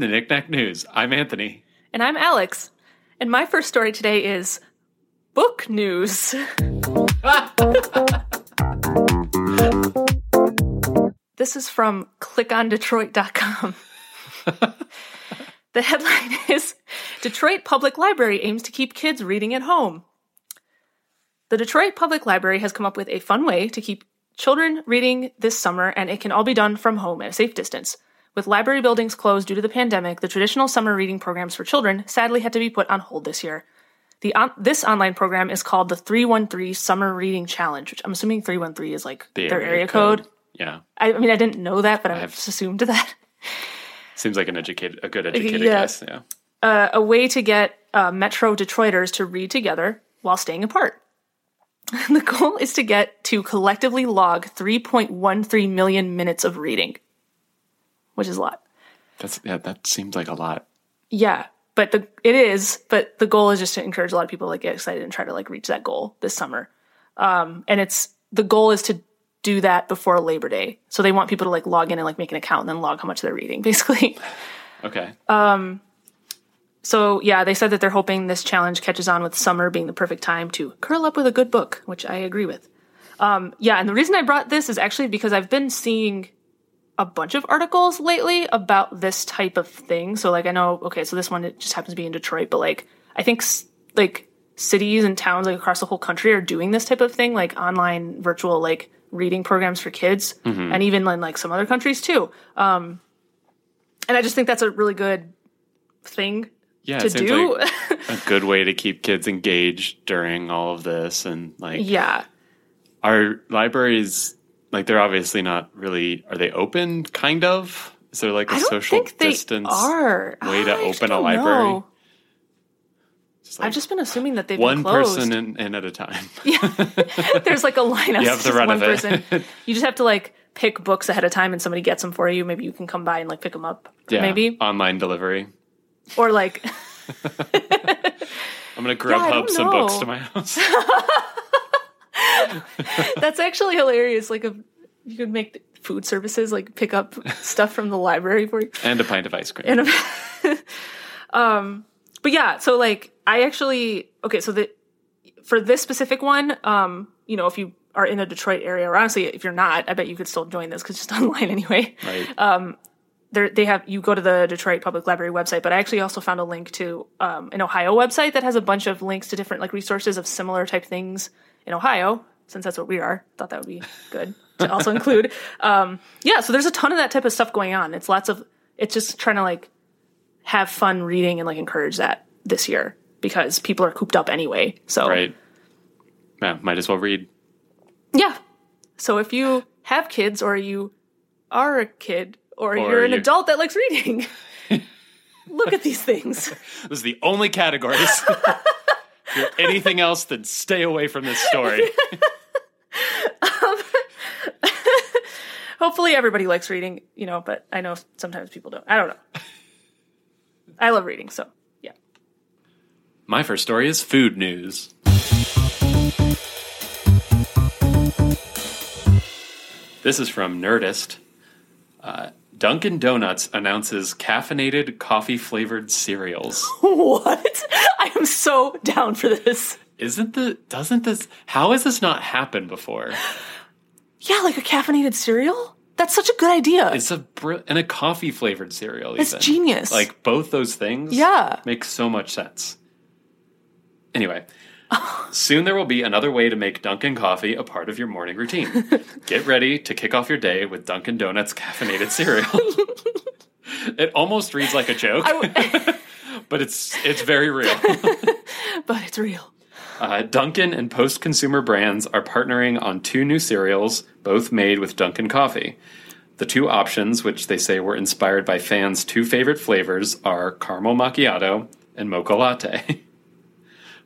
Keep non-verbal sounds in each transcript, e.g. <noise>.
to Knickknack News. I'm Anthony. And I'm Alex. And my first story today is book news. <laughs> this is from clickondetroit.com. the headline is Detroit Public Library aims to keep kids reading at home. The Detroit Public Library has come up with a fun way to keep children reading this summer, and it can all be done from home at a safe distance. With library buildings closed due to the pandemic, the traditional summer reading programs for children sadly had to be put on hold this year. The on- this online program is called the 313 Summer Reading Challenge, which I'm assuming 313 is like The their area area code. code. Yeah. I, I mean, I didn't know that, but I I've- assumed that. Seems like an educated, a good educated Yeah. guess. Yeah. Uh, a way to get uh, Metro Detroiters to read together while staying apart. <laughs> the goal is to get to collectively log 3.13 million minutes of reading, which is a lot. That's yeah. That seems like a lot. Yeah, but the it is, but the goal is just to encourage a lot of people to like get excited and try to like reach that goal this summer. Um, and it's the goal is to do that before Labor Day. So they want people to like log in and like make an account and then log how much they're reading, <laughs> basically. Okay. Um So yeah, they said that they're hoping this challenge catches on with summer being the perfect time to curl up with a good book, which I agree with. Um, yeah, and the reason I brought this is actually because I've been seeing a bunch of articles lately about this type of thing. So like I know, okay, so this one it just happens to be in Detroit, but like I think like cities and towns like across the whole country are doing this type of thing, like online virtual like reading programs for kids, and even in like some other countries too. Um, and I just think that's a really good thing yeah. to do. like <laughs> a good way to keep kids engaged during all of this, and like yeah. our libraries, like they're obviously not really. Are they open? Kind of. Is there like a I don't social think they distance are. way to I open a library? Like I've just been assuming that they've one been closed. person in, in at a time. <laughs> yeah, <laughs> There's like a lineup. You have the run one of it. person. <laughs> You just have to like pick books ahead of time, and somebody gets them for you. Maybe you can come by and like pick them up. Yeah, Maybe online delivery. or like I'm gonna grab I hub some books to my house. That's actually hilarious. Like a you could make food services like pick up stuff from the library for you. and a pint of ice cream. And <laughs> um, but yeah, so like I actually okay, so the for this specific one, um, you know, if you are in the Detroit area, or honestly, if you're not, I bet you could still join this because it's just <laughs> online anyway. right. There, they have you go to the Detroit Public Library website, but I actually also found a link to um, an Ohio website that has a bunch of links to different like resources of similar type things in Ohio, since that's what we are. Thought that would be good to also <laughs> include. Um, yeah, so there's a ton of that type of stuff going on. It's lots of it's just trying to like have fun reading and like encourage that this year because people are cooped up anyway. So right. Yeah, might as well read. yeah. So if you have kids or you are a kid or, you're an you- adult that likes reading, <laughs> look at these things. This is the only categories. <laughs> if you're anything else, then stay away from this story. <laughs> <laughs> Hopefully everybody likes reading, you know, but I know sometimes people don't. I don't know. I love reading, so yeah. My first story is food news. This is from Nerdist. Uh, Dunkin' Donuts announces caffeinated coffee flavored cereals. <laughs> What? I am so down for this. Isn't the doesn't this how has this not happened before? Yeah, like a caffeinated cereal? That's such a good idea. It's a br- and a coffee flavored cereal. It's genius. Like both those things. Yeah. make so much sense. Anyway, soon there will be another way to make Dunkin' coffee a part of your morning routine. <laughs> Get ready to kick off your day with Dunkin' Donuts caffeinated cereal. <laughs> it almost reads like a joke, <laughs> but it's it's very real. but it's real. Uh, Dunkin' and Post Consumer Brands are partnering on two new cereals, both made with Dunkin' coffee. The two options, which they say were inspired by fans' two favorite flavors, are caramel macchiato and mocha latte.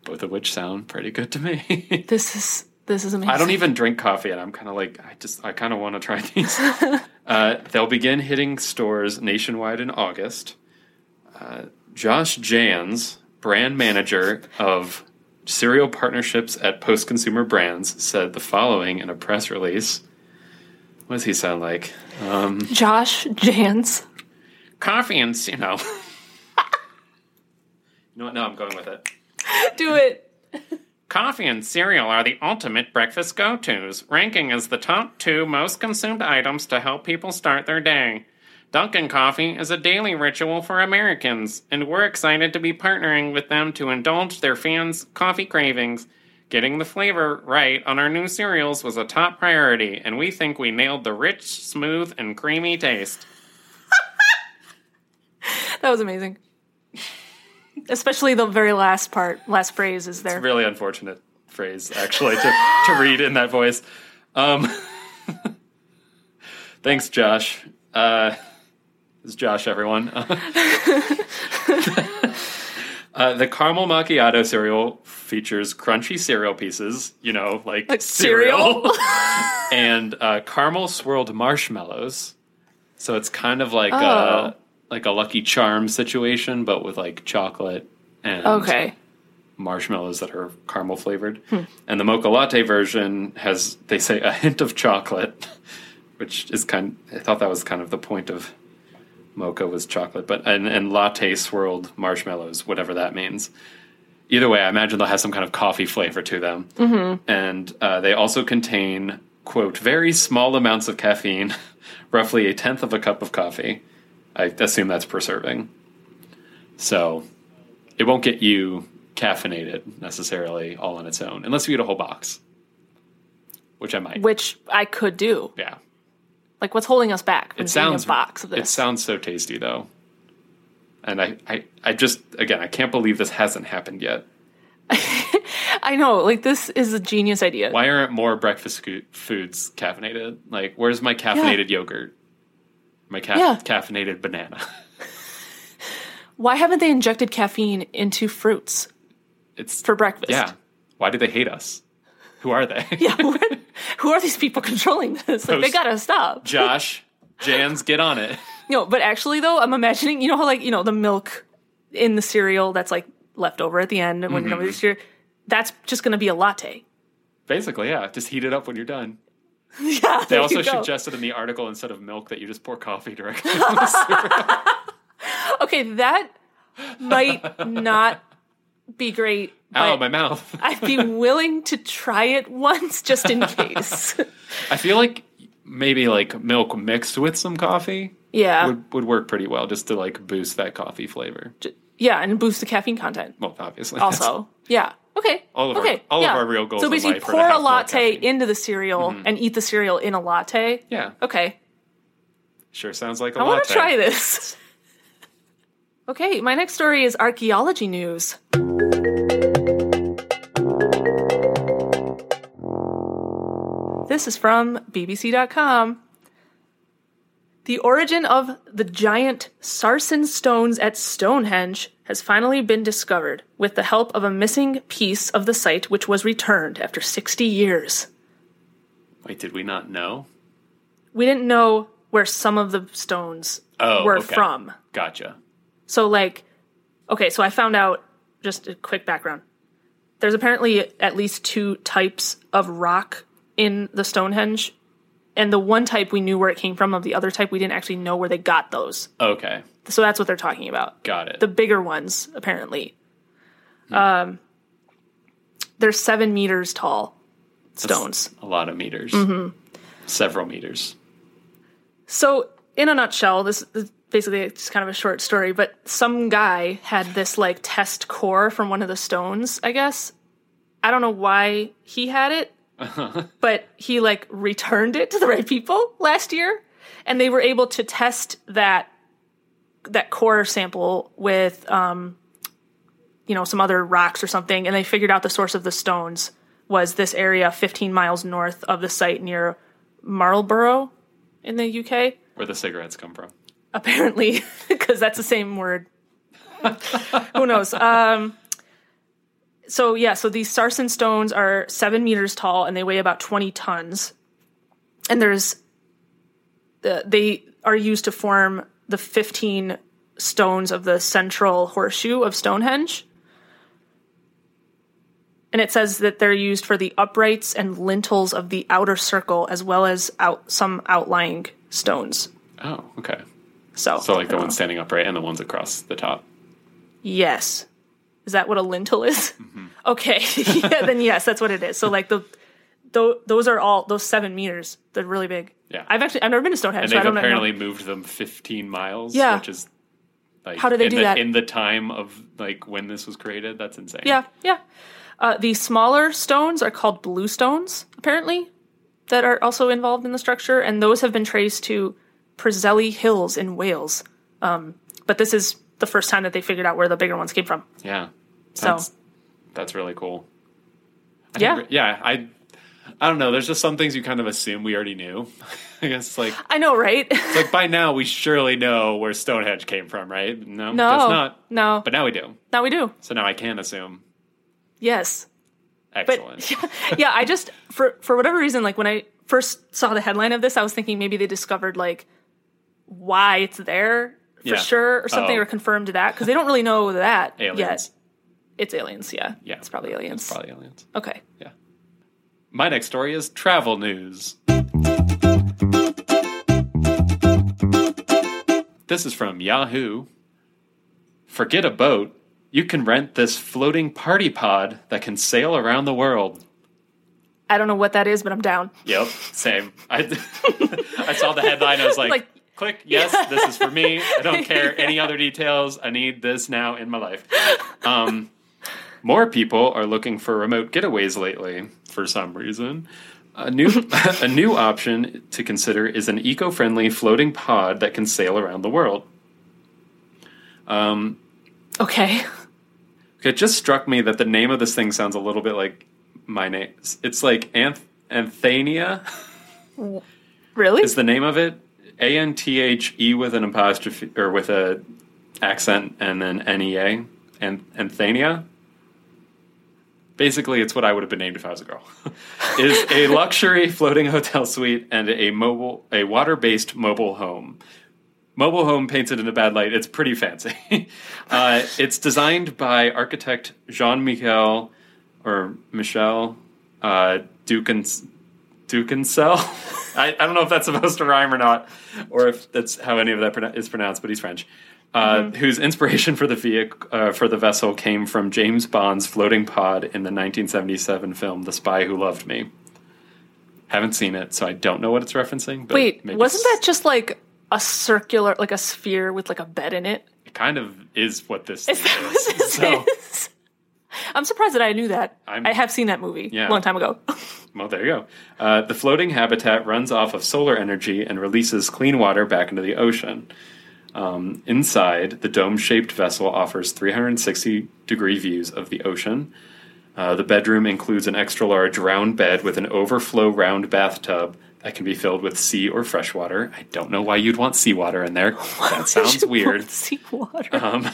Both of which sound pretty good to me. <laughs> This is this is amazing. I don't even drink coffee, and I'm kind of like, I just, I kind of want to try <laughs> these. <laughs> uh, they'll begin hitting stores nationwide in August. Uh, Josh Jans, brand manager of cereal partnerships at Post Consumer Brands, said the following in a press release. What does he sound like? Josh Jans. Coffee and you know. you know what? No, I'm going with it. <laughs> Do it. Coffee and cereal are the ultimate breakfast go tos, ranking as the top two most consumed items to help people start their day. Dunkin' Coffee is a daily ritual for Americans, and we're excited to be partnering with them to indulge their fans' coffee cravings. Getting the flavor right on our new cereals was a top priority, and we think we nailed the rich, smooth, and creamy taste. <laughs> That was amazing. Especially the very last part, last phrase is there. Really unfortunate phrase, actually, to, to read in that voice. Um, <laughs> thanks, Josh. Uh, this is Josh, everyone. <laughs> uh, the caramel macchiato cereal features crunchy cereal pieces, you know, like, Like cereal? <laughs> and uh, caramel swirled marshmallows. So it's kind of like Oh. a like a Lucky Charm situation, but with like chocolate and Okay. marshmallows that are caramel flavored. And the mocha latte version has, they say, a hint of chocolate, <laughs> which is kind. I thought that was kind of the point of mocha was chocolate, but and, and latte swirled marshmallows, whatever that means. Either way, I imagine they'll have some kind of coffee flavor to them. Mm-hmm. And uh, they also contain quote very small amounts of caffeine, <laughs> roughly a tenth of a cup of coffee. I assume that's per serving. So it won't get you caffeinated necessarily all on its own, unless you eat a whole box, which I might. Which I could do. yeah, Like, what's holding us back from it sounds a box of It sounds so tasty though, and I, I, I just again I can't believe this hasn't happened yet. <laughs> I know. Like, this is a genius idea. Why aren't more breakfast foods caffeinated? Like, where's my caffeinated yogurt? My ca- Yeah. caffeinated banana. <laughs> Why haven't they injected caffeine into fruits It's for breakfast? yeah. Why do they hate us? Who are they? <laughs> Yeah. <laughs> who are- Who are these people controlling this? Like, they gotta stop. Josh, Jans, get on it. No, but actually, though, I'm imagining, you know how, like, you know, the milk in the cereal that's like left over at the end when Mm-hmm. nobody's here, that's just gonna be a latte. Basically, yeah. Just heat it up when you're done. <laughs> Yeah. They also suggested in the article instead of milk that you just pour coffee directly on the cereal. <laughs> Okay, that might not be great. Ow, but my mouth. <laughs> I'd be willing to try it once just in case. I feel like maybe like milk mixed with some coffee yeah. would, would work pretty well just to like boost that coffee flavor. yeah, and boost the caffeine content Well, obviously. also. Yeah. Okay. All of our- okay. all of our real goals So basically, life are to pour have a latte. Mm-hmm. into the cereal and eat the cereal in a latte. Yeah. Okay. Sure sounds like a I latte. I want to try this. <laughs> Okay, my next story is archaeology news. This is from BBC.com. The origin of the giant sarsen stones at Stonehenge has finally been discovered with the help of a missing piece of the site which was returned after 60 years. Wait, did we not know? We didn't know where some of the stones Oh, were okay. from. Gotcha. So, like, okay, so I found out just a quick background. There's apparently at least two types of rock in the Stonehenge. And the one type we knew where it came from, of the other type we didn't actually know where they got those. Okay. So that's what they're talking about. Got it. The bigger ones, apparently. Um, they're seven meters tall stones. a lot of meters. Mm-hmm. Several meters. So, in a nutshell, this is basically just kind of a short story, but some guy had this like test core from one of the stones, I guess. I don't know why he had it, but he like returned it to the right people last year, and they were able to test that that core sample with um you know some other rocks or something and they figured out the source of the stones was this area 15 miles north of the site near Marlborough in the UK Where the cigarettes come from. apparently <laughs> because that's the same word. <laughs> Who knows? Um so yeah so these sarsen stones are seven meters tall and they weigh about 20 tons and there's the, they are used to form the 15 stones of the central horseshoe of stonehenge and it says that they're used for the uprights and lintels of the outer circle as well as out some outlying stones Oh, okay. So, So like the ones know. standing upright and the ones across the top. Yes. Is that what a lintel is? Mm-hmm. <laughs> <laughs> Okay. <laughs> yeah, then yes, that's what it is. So like the, tho- those are all those seven meters. They're really big. Yeah. I've actually I've never been to Stonehenge, And so they've don't know. apparently moved them 15 miles, Yeah. which is like How do they in do the, that? in the time of like when this was created. That's insane. Yeah, yeah. Uh, the smaller stones are called blue stones, apparently, that are also involved in the structure, and those have been traced to Preseli Hills in Wales. Um, but this is the first time that they figured out where the bigger ones came from. Yeah. So- That's, that's really cool. I Yeah. yeah. I I don't know. There's just some things you kind of assume we already knew. <laughs> I guess like I know, right? like by <laughs> now we surely know where Stonehenge came from, right? No, no, not. no. But now we do. now we do. So now I can assume. Yes. Excellent. But <laughs> yeah, I just for for whatever reason, like when I first saw the headline of this, I was thinking maybe they discovered like why it's there for Yeah. sure or something Oh. or confirmed that because they don't really know that <laughs> Aliens. yet. It's aliens, yeah. Yeah. It's probably aliens. Probably aliens. Okay. Yeah. My next story is travel news. This is from Yahoo. Forget a boat. You can rent this floating party pod that can sail around the world. I don't know what that is, but I'm down. Yep, same. I, <laughs> I saw the headline. I was <laughs> like, Like- click, yes, this is for me. I don't <laughs> care any other details. I need this now in my life. Um, more people are looking for remote getaways lately for some reason. A new, <laughs> a new option to consider is an eco friendly floating pod that can sail around the world. Okay. It just struck me that the name of this thing sounds a little bit like my name. It's like Anth- Anthénea. Really? is the name of it A N T H E with an apostrophe or with a accent and then N E A and Anthénea. Basically, it's what I would have been named if I was a girl. <laughs> is a luxury floating hotel suite and a mobile, a water-based mobile home. Mobile home painted in a bad light. It's pretty fancy. <laughs> uh, it's designed by architect Jean Michel or Michel uh, Ducancelle. <laughs> I, I don't know if that's supposed to rhyme or not, or if that's how any of that is pronounced, but he's French. Uh, Whose inspiration for the vehicle uh, for the vessel came from James Bond's floating pod in the 1977 film *The Spy Who Loved Me*. Haven't seen it, so I don't know what it's referencing. But Wait, wasn't that just like a circular, like a sphere with like a bed in it? it kind of is what this Is that what this So, is? <laughs> I'm surprised that I knew that. I'm- I have seen that movie Yeah. a long time ago. <laughs> well, there you go. Uh, the floating habitat runs off of solar energy and releases clean water back into the ocean. Um, inside, the dome shaped vessel offers 360 degree views of the ocean. Uh, the bedroom includes an extra large round bed with an overflow round bathtub that can be filled with sea or fresh water. I don't know why you'd want seawater in there. <laughs> That sounds weird. Seawater. Um,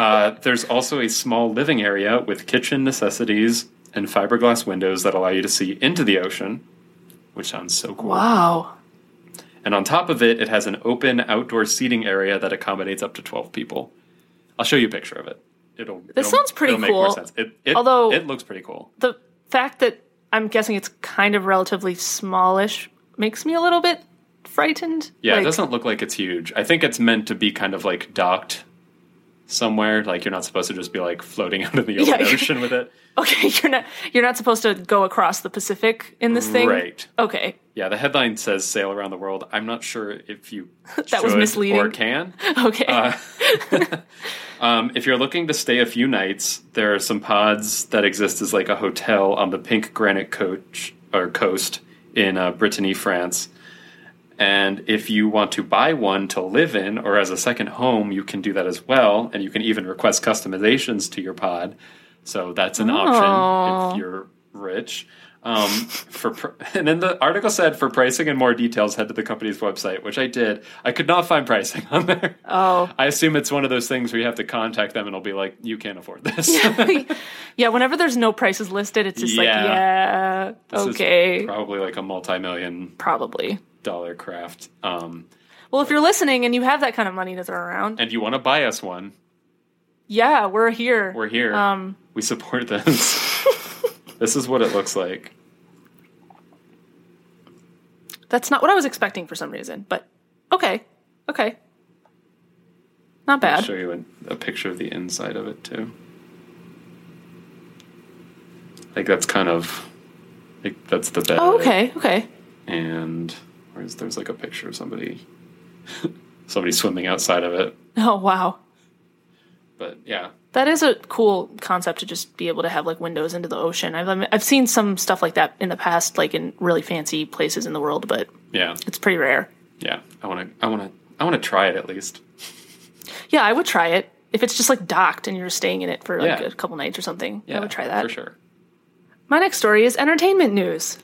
uh, there's also a small living area with kitchen necessities and fiberglass windows that allow you to see into the ocean, which sounds so cool. Wow. And on top of it, it has an open outdoor seating area that accommodates up to 12 people. I'll show you a picture of it. It'll. This it'll- sounds pretty it'll Make more cool. sense. It, it, Although- it looks pretty cool. The fact that I'm guessing it's kind of relatively smallish makes me a little bit frightened. Yeah, Like, it doesn't look like it's huge. I think it's meant to be kind of like docked somewhere. Like you're not supposed to just be like floating <laughs> out in the Yeah, open ocean with it. <laughs> Okay, you're not you're not supposed to go across the Pacific in this thing. Right. Okay. Yeah, the headline says sail around the world. I'm not sure if you <laughs> That was misleading. or can. Okay. Uh, Um, if you're looking to stay a few nights, there are some pods that exist as like a hotel on the pink granite coach or coast in uh, Brittany, France. And if you want to buy one to live in or as a second home, you can do that as well. And you can even request customizations to your pod. So that's an Oh. option if you're rich. Um, for pr- <laughs> and then the article said for pricing and more details, head to the company's website, which I did. I could not find pricing <laughs> on there. oh. I assume it's one of those things where you have to contact them and it'll be like, you can't afford this. <laughs> yeah, whenever there's no prices listed, it's just like, Yeah. yeah, This is okay, probably like a multi-million probably. Dollar craft. Um, Well, if you're listening and you have that kind of money to throw around, and you want to buy us one, yeah, we're here. we're here. Um, we support this. <laughs> this is what it looks like. That's not what I was expecting for some reason, but okay. Okay. Not I'll bad. show you a, a picture of the inside of it too. Like that's kind of like that's the bed. Oh, okay. Okay. And where's there's like a picture of somebody <laughs> somebody swimming outside of it. Oh, wow. But yeah, That is a cool concept to just be able to have like windows into the ocean. I've I've seen some stuff like that in the past, like in really fancy places in the world, but yeah, it's pretty rare. yeah. I want to, I want to, I want to try it at least. Yeah, I would try it if it's just like docked and you're staying in it for like Yeah. a couple nights or something. Yeah, I would try that. for sure. My next story is entertainment news.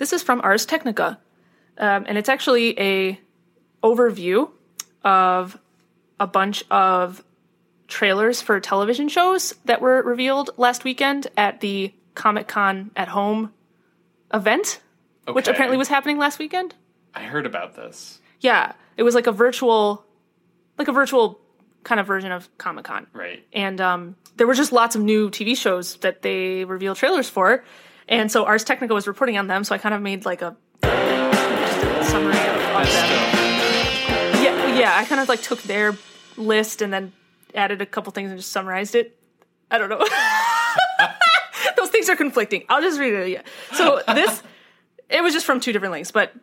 This is from Ars Technica, um, and it's actually a overview of a bunch of trailers for television shows that were revealed last weekend at the Comic Con at Home event, which apparently was happening last weekend. I heard about this. Yeah, it was like a virtual, like a virtual kind of version of Comic Con Right. and um, there were just lots of new TV shows that they revealed trailers for, and so Ars Technica was reporting on them. So I kind of made like a, a summary of, of them. Yeah, yeah. I kind of like took their list and then added a couple things and just summarized it. I don't know. <laughs> Those things are conflicting. I'll just read it. Yeah. So this, it was just from two different links, but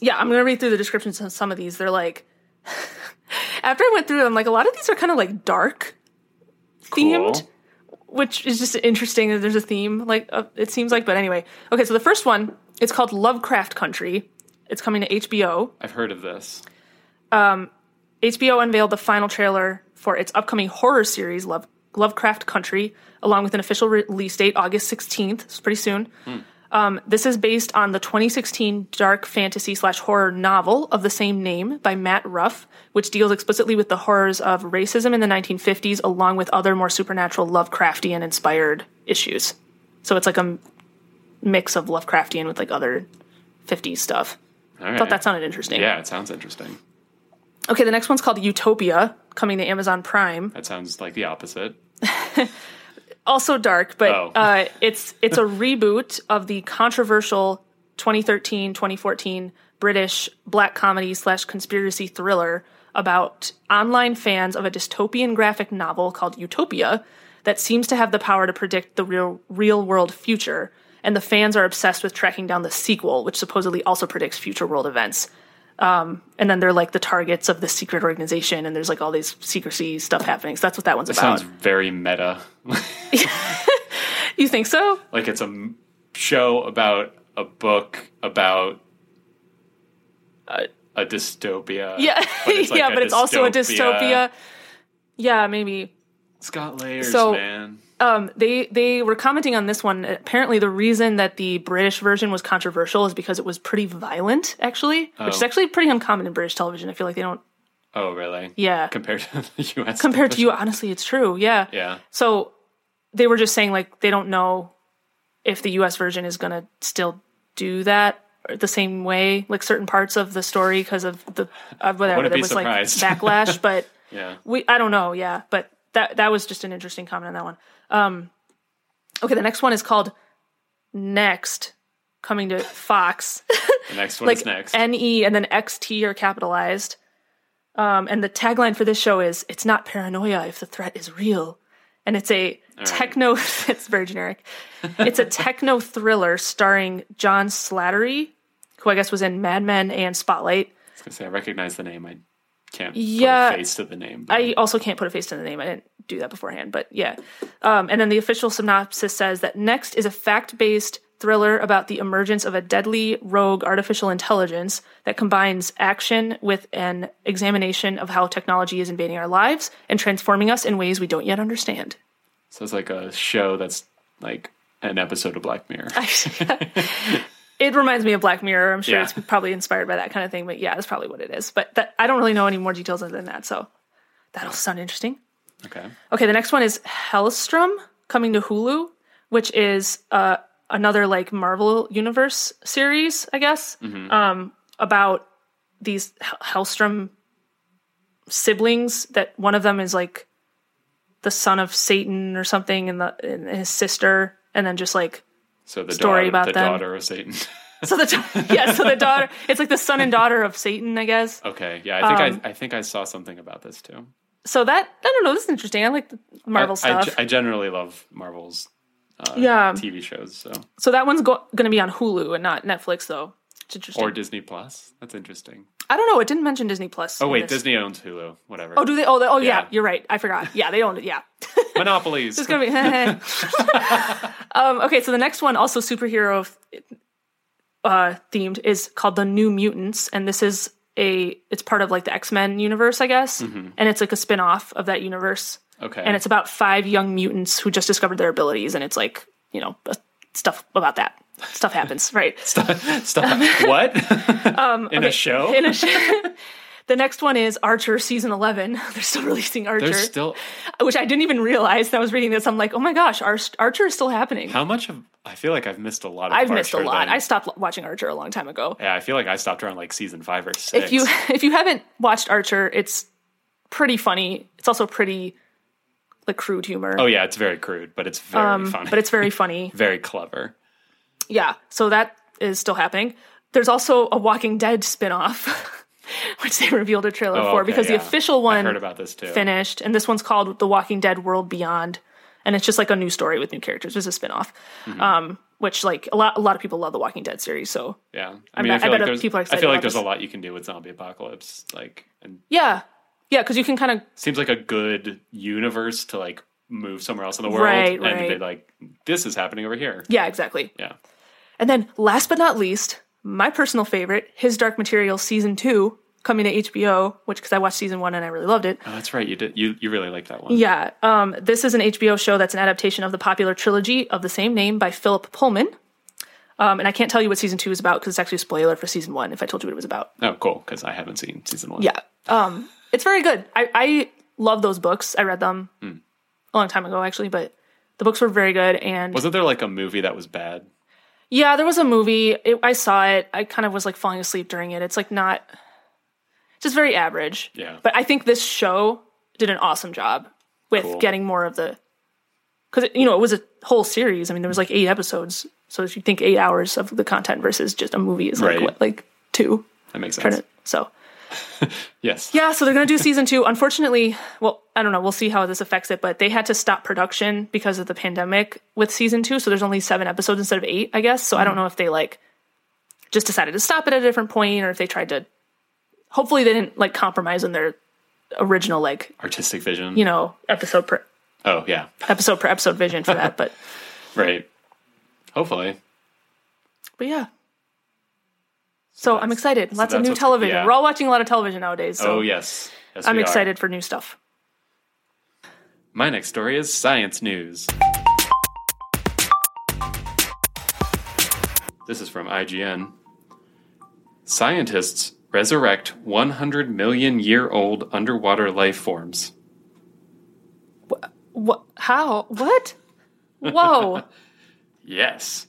yeah, I'm gonna read through the descriptions of some of these. They're like, <laughs> after I went through them, like a lot of these are kind of like dark themed, Cool. Which is just interesting. that There's a theme, like uh, it seems like. But anyway, okay. So the first one, it's called Lovecraft Country. It's coming to HBO. I've heard of this. HBO unveiled the final trailer for its upcoming horror series, Love, Lovecraft Country, along with an official re- release date, August 16th. It's pretty soon. Um, this is based on the 2016 dark fantasy slash horror novel of the same name by Matt Ruff, which deals explicitly with the horrors of racism in the 1950s, along with other more supernatural Lovecraftian inspired issues. So it's like a m- mix of Lovecraftian with like other 50s stuff. Right. Thought that sounded interesting. Yeah, it sounds interesting. Okay, the next one's called Utopia, coming to Amazon Prime. That sounds like the opposite. <laughs> also dark, but Oh. uh, it's it's a reboot of the controversial 2013-2014 British black comedy slash conspiracy thriller about online fans of a dystopian graphic novel called Utopia that seems to have the power to predict the real real world future. And the fans are obsessed with tracking down the sequel, which supposedly also predicts future world events. Um, and then they're like the targets of the secret organization, and there's like all these secrecy stuff happening. So that's what that one's It about. sounds very meta. <laughs> you think so? like it's a show about a book about a, a dystopia. Yeah, but it's <laughs> like yeah, but it's also a dystopia. Yeah, maybe. It's got layers, So- man. Um, they they were commenting on this one. Apparently, the reason that the British version was controversial is because it was pretty violent, actually, which is Oh. actually pretty uncommon in British television. I feel like they don't. Oh, really? Yeah, Compared to the <laughs> U.S. compared to you, honestly, it's true. Yeah. Yeah. So they were just saying like they don't know if the U.S. version is gonna still do that the same way, like certain parts of the story because of the of whatever there was surprised. like <laughs> backlash, but. Yeah. we I don't know, yeah, but that that was just an interesting comment on that one. Um, okay, the next one is called Next, coming to Fox. <laughs> The next one like is next. N E and then X T are capitalized. Um, and the tagline for this show is "It's not paranoia if the threat is real," and it's a techno. <laughs> it's very generic. It's a techno thriller starring John Slattery, who I guess was in Mad Men and Spotlight. I was gonna say I recognize the name. I can't Yeah. put a face to the name. but- I also can't put a face to the name. I didn't do that beforehand, but yeah. Um, and then the official synopsis says that Next is a fact based thriller about the emergence of a deadly rogue artificial intelligence that combines action with an examination of how technology is invading our lives and transforming us in ways we don't yet understand. so it's like a show that's like an episode of Black Mirror. <laughs> <laughs> <laughs> It reminds me of Black Mirror. I'm sure Yeah. it's probably inspired by that kind of thing, but yeah, that's probably what it is. But that, I don't really know any more details other than that, so that'll sound interesting. okay. Okay, the next one is Helstrom coming to Hulu, which is uh, another like Marvel Universe series, I guess, um, about these Hel- Helstrom siblings. That one of them is like the son of Satan or something, and the and his sister, and then just like So the story daughter, about the them. daughter of Satan. <laughs> So the yeah, so the <laughs> daughter, it's like the son and daughter of Satan, I guess. okay, yeah, I think Um, I I think I saw something about this too. So that I don't know, this is interesting. I like the Marvel I, I stuff. ge- I generally love Marvel's uh, Yeah. TV shows, so so that one's go- going to be on Hulu and not Netflix, though. It's interesting. or Disney Plus. That's interesting. I don't know. It didn't mention Disney Plus. Oh wait, this. Disney owns Hulu. Whatever. Oh, do they? Oh, they, oh, yeah. Yeah. You're right. I forgot. Yeah, they own it. Yeah. <laughs> <laughs> Monopolies. It's gonna be. <laughs> um, okay, so the next one, also superhero uh, themed, is called the New Mutants, and this is a. It's part of like the X Men universe, I guess, and it's like a spin off of that universe, okay. and it's about five young mutants who just discovered their abilities, and it's like you know uh, stuff about that. Stuff happens, right? <laughs> Stop. what? <laughs> <laughs> In a show? In a sh- the next one is Archer season eleven. They're still releasing Archer, There's still which I didn't even realize. That I was reading this. I'm like, oh my gosh, Ar- Archer is still happening. how much of I feel like I've missed a lot of I've missed a lot. then. I stopped watching Archer a long time ago. yeah, I feel like I stopped around like season five or six. If you if you haven't watched Archer, it's pretty funny. It's also pretty like crude humor. Oh yeah, it's very crude, but it's very um, funny. but it's very funny. very clever. Yeah, so that is still happening. There's also a Walking Dead spin-off, <laughs> which they revealed a trailer Oh, for okay, because yeah. the official I one heard about this too. finished, and this one's called The Walking Dead World Beyond, and it's just like a new story with new characters. It's a spin-off. Mm-hmm. Um, which like a lot a lot of people love the Walking Dead series, so Yeah, I I mean, I, bet- feel I like bet there's, people are I feel like there's this. a lot you can do with zombie apocalypse. Like, and yeah, yeah, because you can kind of seems like a good universe to like move somewhere else in the world, Right, and right. be like, this is happening over here. yeah, exactly. Yeah. And then last but not least, my personal favorite, His Dark Materials season two, coming to HBO, which because I watched season one and I really loved it. Oh, that's right. You did. You you really like that one. Yeah, um, this is an HBO show that's an adaptation of the popular trilogy of the same name by Philip Pullman. Um, and I can't tell you what season two is about because it's actually a spoiler for season one if I told you what it was about. Oh, cool. Because I haven't seen season one. Yeah, um, it's very good. I, I love those books. I read them Hmm. a long time ago, actually, but the books were very good. And Wasn't there like a movie that was bad? Yeah, there was a movie. It, I saw it. I kind of was like falling asleep during it. It's like not, just very average. Yeah. But I think this show did an awesome job with Cool. getting more of the, because you know it was a whole series. I mean, there was like eight episodes. So if you think eight hours of the content versus just a movie is like Right. what, like two. That makes sense. it. So <laughs> Yes. yeah, so they're gonna do season two. Unfortunately, well, I don't know. We'll see how this affects it, but they had to stop production because of the pandemic with season two. So there's only seven episodes instead of eight, I guess. So I don't mm. know if they like just decided to stop it at a different point or if they tried to. Hopefully, they didn't like compromise on their original like Artistic vision. you know episode per Oh yeah. episode per episode vision for that. But <laughs> Right. Hopefully. but yeah. So I'm excited. so Lots of new television. yeah. We're all watching a lot of television nowadays. So oh yes. Yes, I'm excited for new stuff. My next story is science news. This is from IGN. Scientists resurrect 100 million year old underwater life forms. What? How? What? <laughs> Whoa! Yes.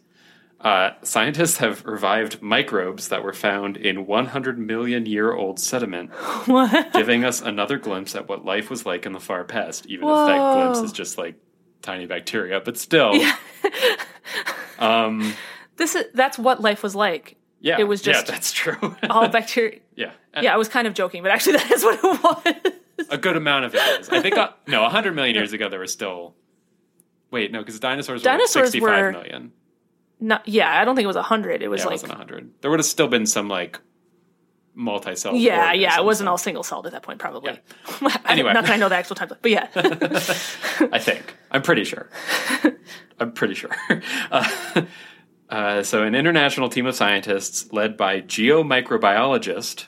Uh, scientists have revived microbes that were found in 100 million year old sediment, <laughs> what? giving us another glimpse at what life was like in the far past, even if that glimpse is just like tiny bacteria. But still, <laughs> um, This is that's what life was like. yeah, It was just- yeah, that's true. <laughs> All bacteria. yeah, Yeah, I was kind of joking, but actually that is what it was. a good amount of it is. I think uh, no, 100 million years ago there was still. Wait, no, because dinosaurs, Dinosaurs were like 65 were- million. Not, yeah, I don't think it was hundred. It was Yeah, it like wasn't 100. There would have still been some like multi-cell. yeah, yeah. It wasn't all single celled at that point, probably. <laughs> I- Anyway. not that I know the actual time, but yeah. <laughs> I think. I'm pretty sure. <laughs> I'm pretty sure. Uh, uh, so, an international team of scientists led by geomicrobiologist,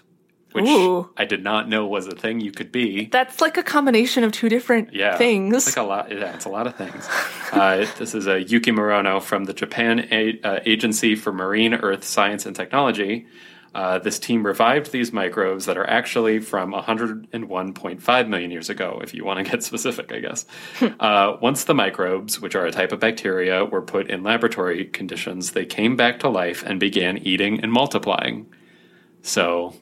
which Ooh. I did not know was a thing you could be. that's like a combination of two different Yeah, things. It's like a lot. Yeah, it's a lot of things. Uh, <laughs> this is a Yuki Morono from the Japan a- uh, Agency for Marine Earth Science and Technology. Uh, this team revived these microbes that are actually from 101.5 million years ago, if you want to get <laughs> specific, I guess. <laughs> uh, once the microbes, which are a type of bacteria, were put in laboratory conditions, they came back to life and began eating and multiplying. So,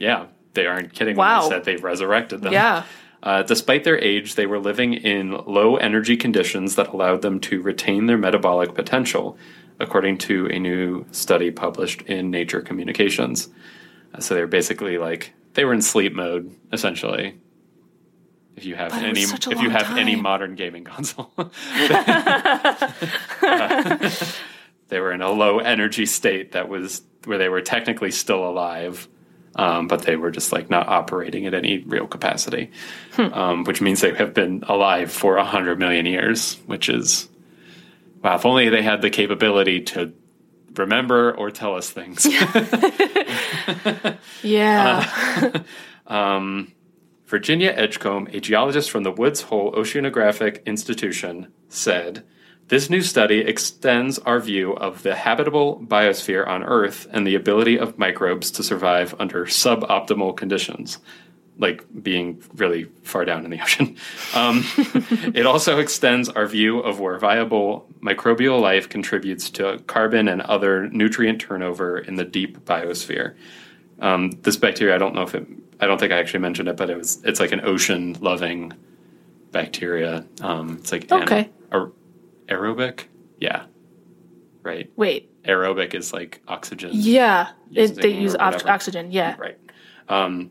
yeah, they aren't kidding when they said they resurrected them. yeah. Uh, despite their age, they were living in low energy conditions that allowed them to retain their metabolic potential, according to a new study published in Nature Communications. Uh, so they were basically like they were in sleep mode essentially. If you have any, if you have any modern gaming console, <laughs> <laughs> they were in a low energy state that was where they were technically still alive, um, but they were just like not operating at any real capacity, Hmm. um, which means they have been alive for a hundred million years, which is wow. If only they had the capability to remember or tell us things. Yeah. <laughs> <laughs> Virginia Edgcomb, a geologist from the Woods Hole Oceanographic Institution, said, This new study extends our view of the habitable biosphere on Earth and the ability of microbes to survive under suboptimal conditions, like being really far down in the <laughs> ocean. Um, <laughs> it also extends our view of where viable microbial life contributes to carbon and other nutrient turnover in the deep biosphere. Um, this bacteria, I don't know if it, I don't think I actually mentioned it, but it was, it's like an ocean loving bacteria. Um, it's like an- Okay. Aer- aerobic. Yeah. Right. Wait. Aerobic is like oxygen. Yeah. It, they use ox- oxygen. Yeah. Right. Um,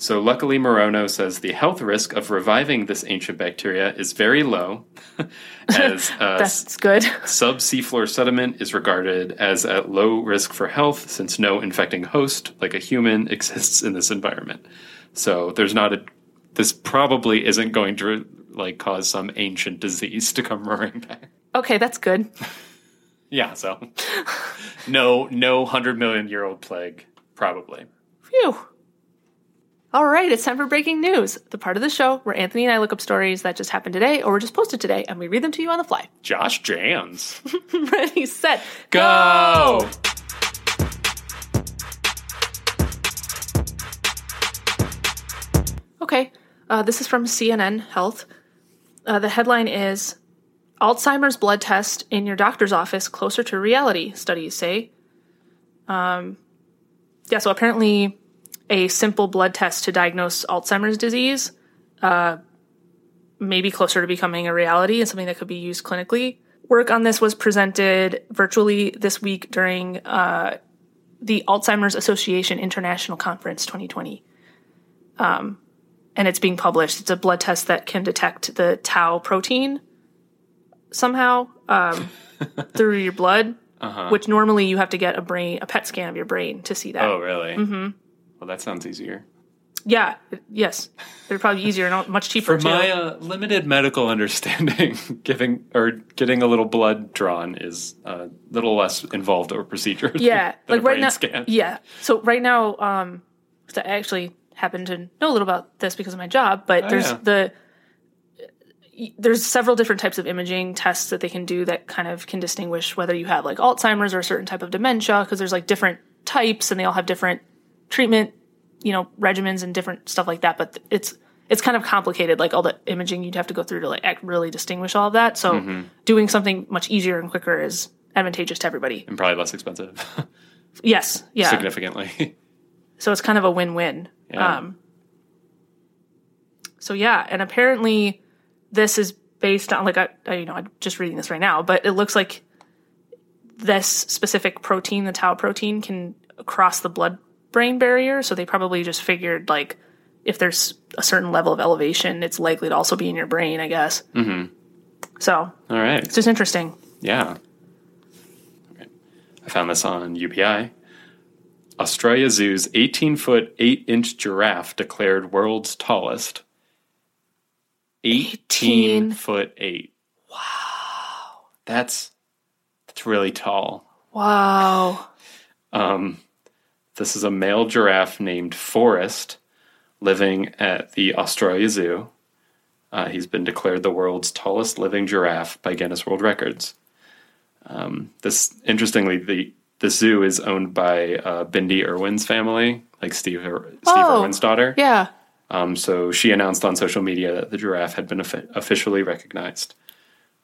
so luckily, Morono says the health risk of reviving this ancient bacteria is very low, <laughs> as uh, <laughs> That's good. <laughs> sub seafloor sediment is regarded as at low risk for health since no infecting host, like a human, exists in this environment. So there's not a. This probably isn't going to like cause some ancient disease to come roaring back. Okay, that's good. <laughs> Yeah. So no, no hundred million year old plague probably. Phew. All right, it's time for breaking news, the part of the show where Anthony and I look up stories that just happened today or were just posted today, and we read them to you on the fly. Josh Jans. <laughs> Ready, set, Go! Okay, uh, this is from CNN Health. Uh, the headline is Alzheimer's blood test in your doctor's office closer to reality, studies say. Um, yeah, so apparently a simple blood test to diagnose Alzheimer's disease uh, may be closer to becoming a reality and something that could be used clinically. Work on this was presented virtually this week during uh, the Alzheimer's Association International Conference 2020 and it's being published. It's a blood test that can detect the tau protein somehow um, <laughs> through your blood, which normally you have to get a brain, a PET scan of your brain to see that. Oh, really? Mm-hmm. Well, that sounds easier. Yeah, yes, they're probably easier and much cheaper For too. my uh, limited medical <laughs> understanding, giving or getting a little blood drawn is a little less involved a procedure. yeah, <laughs> like right brain now. Scan. Yeah, so right now, um, actually happen to know a little about this because of my job, but there's yeah. the there's several different types of imaging tests that they can do that kind of can distinguish whether you have like Alzheimer's or a certain type of dementia because there's like different types and they all have different treatment, you know, regimens and different stuff like that. But it's it's kind of complicated, like all the imaging you'd have to go through to like act, really distinguish all of that. So Mm-hmm. doing something much easier and quicker is advantageous to everybody. and probably less expensive, <laughs> Yes, yeah. significantly. <laughs> So it's kind of a win-win. Yeah. Um, so yeah, and apparently this is based on like I, I you know I'm just reading this right now, but it looks like this specific protein, the tau protein, can cross the blood-brain barrier. So they probably just figured like if there's a certain level of elevation, it's likely to also be in your brain. I guess. Mm-hmm. So All right. it's just interesting. Yeah. Okay. I found this on UPI. Australia Zoo's 18 foot 8 inch giraffe declared world's tallest. 18, 18. foot 8. Wow. That's that's really tall. Wow. Um, this is a male giraffe named Forrest living at the Australia Zoo. Uh, he's been declared the world's tallest living giraffe by Guinness World Records. Um, this, interestingly, the the zoo is owned by uh, Bindi Irwin's family, like Steve Ir- Steve Oh. Irwin's daughter. Yeah. Um, so she announced on social media that the giraffe had been offi- officially recognized.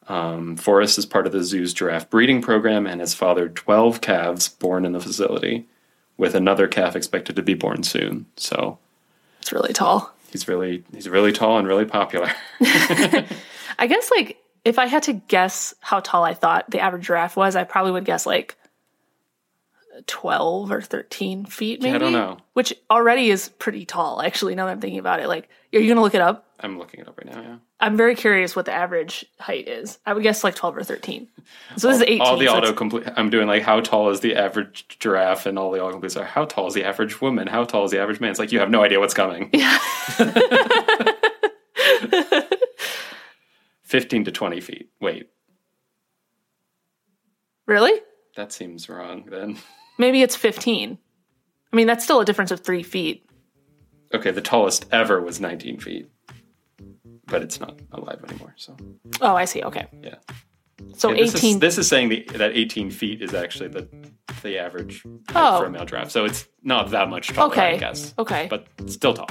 Um, Forrest is part of the zoo's giraffe breeding program and has fathered 12 calves born in the facility, with another calf expected to be born soon. So It's really tall. He's really he's really tall and really popular. <laughs> <laughs> I guess like if I had to guess how tall I thought the average giraffe was, I probably would guess like 12 or 13 feet maybe. I don't know. Which already is pretty tall actually now that I'm thinking about it. Like are you going to look it up? I'm looking it up right now. Yeah. I'm very curious what the average height is. I would guess like 12 or 13. So this is 18. All the so auto complete. I'm doing like how tall is the average giraffe, and all the auto completes are how tall is the average woman, how tall is the average man. It's like you have no idea what's coming. Yeah. <laughs> Fifteen to twenty feet. Wait, Really? That seems wrong. Then <laughs> Maybe it's 15. I mean, that's still a difference of three feet. okay, the tallest ever was 19 feet, but it's not alive anymore. So Oh, I see. Okay. yeah. So Yeah, this 18. Is, this is saying the, that 18 feet is actually the the average Oh. for a male giraffe. So it's not that much taller, I guess. Okay. But still tall.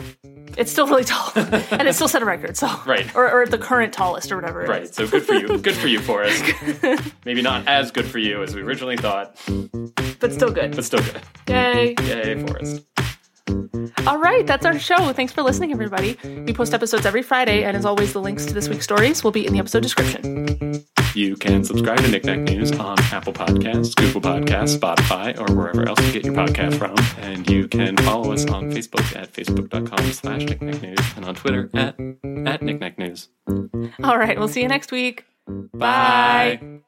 it's still really tall. <laughs> and it still set a record. So Right. Or, or the current tallest or whatever. it Right. is. So good for you. Good for you, <laughs> Forrest. <laughs> Maybe not as good for you as we originally thought, But still good. but still good. Yay. Yay, Forrest. All right, that's our show. Thanks for listening, everybody. We post episodes every Friday, and as always, the links to this week's stories will be in the episode description. You can subscribe to Knickknack News on Apple Podcasts, Google Podcasts, Spotify, or wherever else you get your podcast from. And you can follow us on Facebook at facebook.com slash news and on Twitter at, at knickknack news. All right, we'll see you next week. Bye.